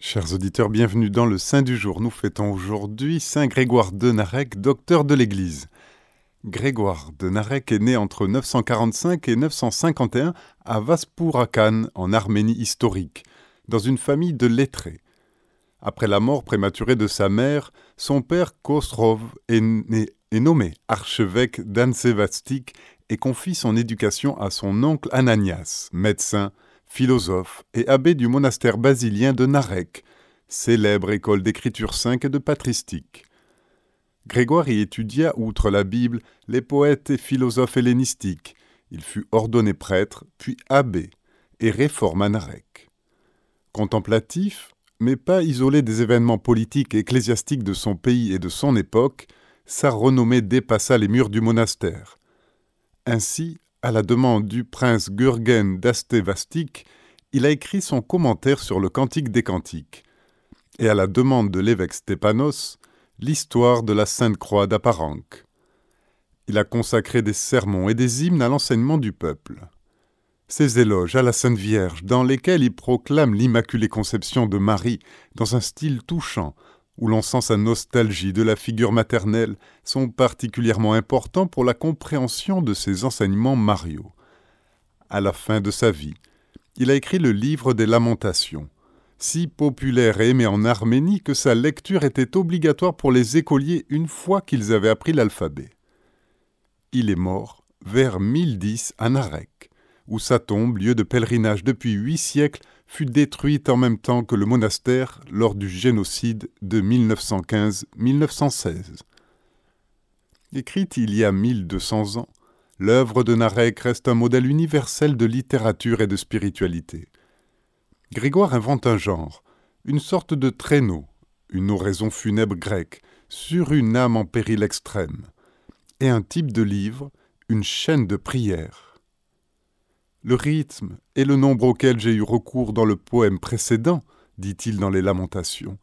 Chers auditeurs, bienvenue dans le Saint du jour. Nous fêtons aujourd'hui Saint Grégoire de Narek, docteur de l'Église. Grégoire de Narek est né entre 945 et 951 à Vaspurakan, en Arménie historique, dans une famille de lettrés. Après la mort prématurée de sa mère, son père Kostrov est, est nommé archevêque d'Ansevastik et confie son éducation à son oncle Ananias, médecin, philosophe et abbé du monastère basilien de Narek, célèbre école d'écriture sainte et de patristique. Grégoire y étudia, outre la Bible, les poètes et philosophes hellénistiques. Il fut ordonné prêtre, puis abbé, et réforme à Narek. Contemplatif, mais pas isolé des événements politiques et ecclésiastiques de son pays et de son époque, sa renommée dépassa les murs du monastère. Ainsi, à la demande du prince Gurgen d'Astevastik, il a écrit son commentaire sur le Cantique des Cantiques, et à la demande de l'évêque Stépanos, l'histoire de la Sainte Croix d'Aparanque. Il a consacré des sermons et des hymnes à l'enseignement du peuple. Ses éloges à la Sainte Vierge, dans lesquels il proclame l'Immaculée Conception de Marie dans un style touchant, où l'on sent sa nostalgie de la figure maternelle, sont particulièrement importants pour la compréhension de ses enseignements mariaux. À la fin de sa vie, il a écrit le livre des Lamentations, si populaire et aimé en Arménie que sa lecture était obligatoire pour les écoliers une fois qu'ils avaient appris l'alphabet. Il est mort vers 1010 à Narek, où sa tombe, lieu de pèlerinage depuis huit siècles, fut détruite en même temps que le monastère lors du génocide de 1915-1916. Écrite il y a 1200 ans, l'œuvre de Narek reste un modèle universel de littérature et de spiritualité. Grégoire invente un genre, une sorte de traîneau, une oraison funèbre grecque, sur une âme en péril extrême, et un type de livre, une chaîne de prières le rythme et le nombre auquel j'ai eu recours dans le poème précédent, dit-il dans les Lamentations,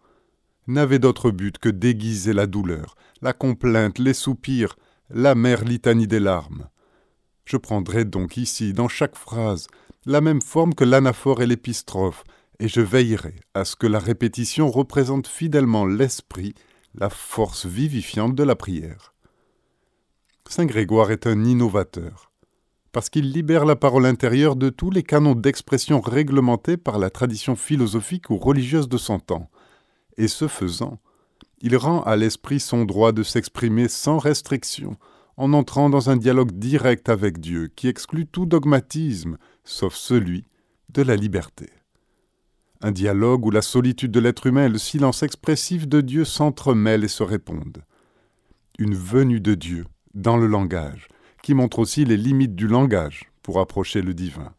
n'avaient d'autre but que d'aiguiser la douleur, la complainte, les soupirs, l'amère litanie des larmes. Je prendrai donc ici, dans chaque phrase, la même forme que l'anaphore et l'épistrophe, et je veillerai à ce que la répétition représente fidèlement l'esprit, la force vivifiante de la prière. Saint Grégoire est un innovateur parce qu'il libère la parole intérieure de tous les canons d'expression réglementés par la tradition philosophique ou religieuse de son temps. Et ce faisant, il rend à l'esprit son droit de s'exprimer sans restriction, en entrant dans un dialogue direct avec Dieu qui exclut tout dogmatisme, sauf celui de la liberté. Un dialogue où la solitude de l'être humain et le silence expressif de Dieu s'entremêlent et se répondent. Une venue de Dieu dans le langage, qui montre aussi les limites du langage pour approcher le divin.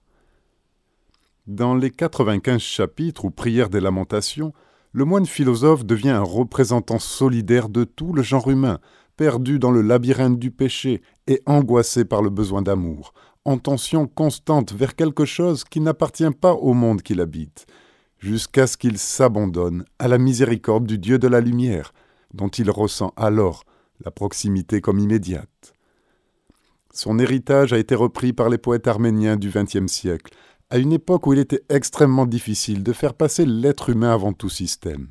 Dans les 95 chapitres ou prières des lamentations, le moine philosophe devient un représentant solidaire de tout le genre humain, perdu dans le labyrinthe du péché et angoissé par le besoin d'amour, en tension constante vers quelque chose qui n'appartient pas au monde qu'il habite, jusqu'à ce qu'il s'abandonne à la miséricorde du Dieu de la lumière, dont il ressent alors la proximité comme immédiate. Son héritage a été repris par les poètes arméniens du XXe siècle, à une époque où il était extrêmement difficile de faire passer l'être humain avant tout système.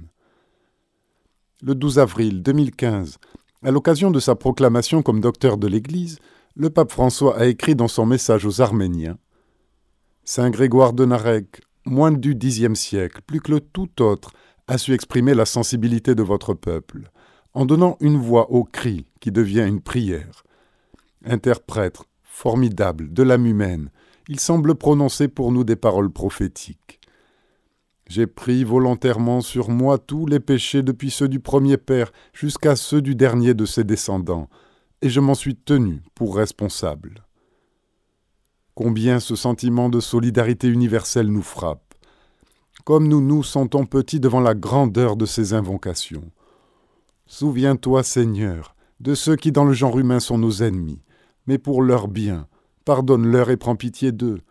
Le 12 avril 2015, à l'occasion de sa proclamation comme docteur de l'Église, le pape François a écrit dans son message aux Arméniens Saint Grégoire de Narek, moine du Xe siècle, plus que le tout autre, a su exprimer la sensibilité de votre peuple, en donnant une voix au cri qui devient une prière interprète formidable de l'âme humaine, il semble prononcer pour nous des paroles prophétiques. J'ai pris volontairement sur moi tous les péchés depuis ceux du premier père jusqu'à ceux du dernier de ses descendants, et je m'en suis tenu pour responsable. Combien ce sentiment de solidarité universelle nous frappe, comme nous nous sentons petits devant la grandeur de ces invocations. Souviens-toi, Seigneur, de ceux qui dans le genre humain sont nos ennemis, mais pour leur bien. Pardonne-leur et prends pitié d'eux.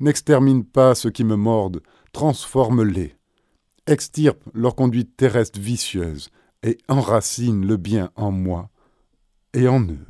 N'extermine pas ceux qui me mordent, transforme-les. Extirpe leur conduite terrestre vicieuse et enracine le bien en moi et en eux.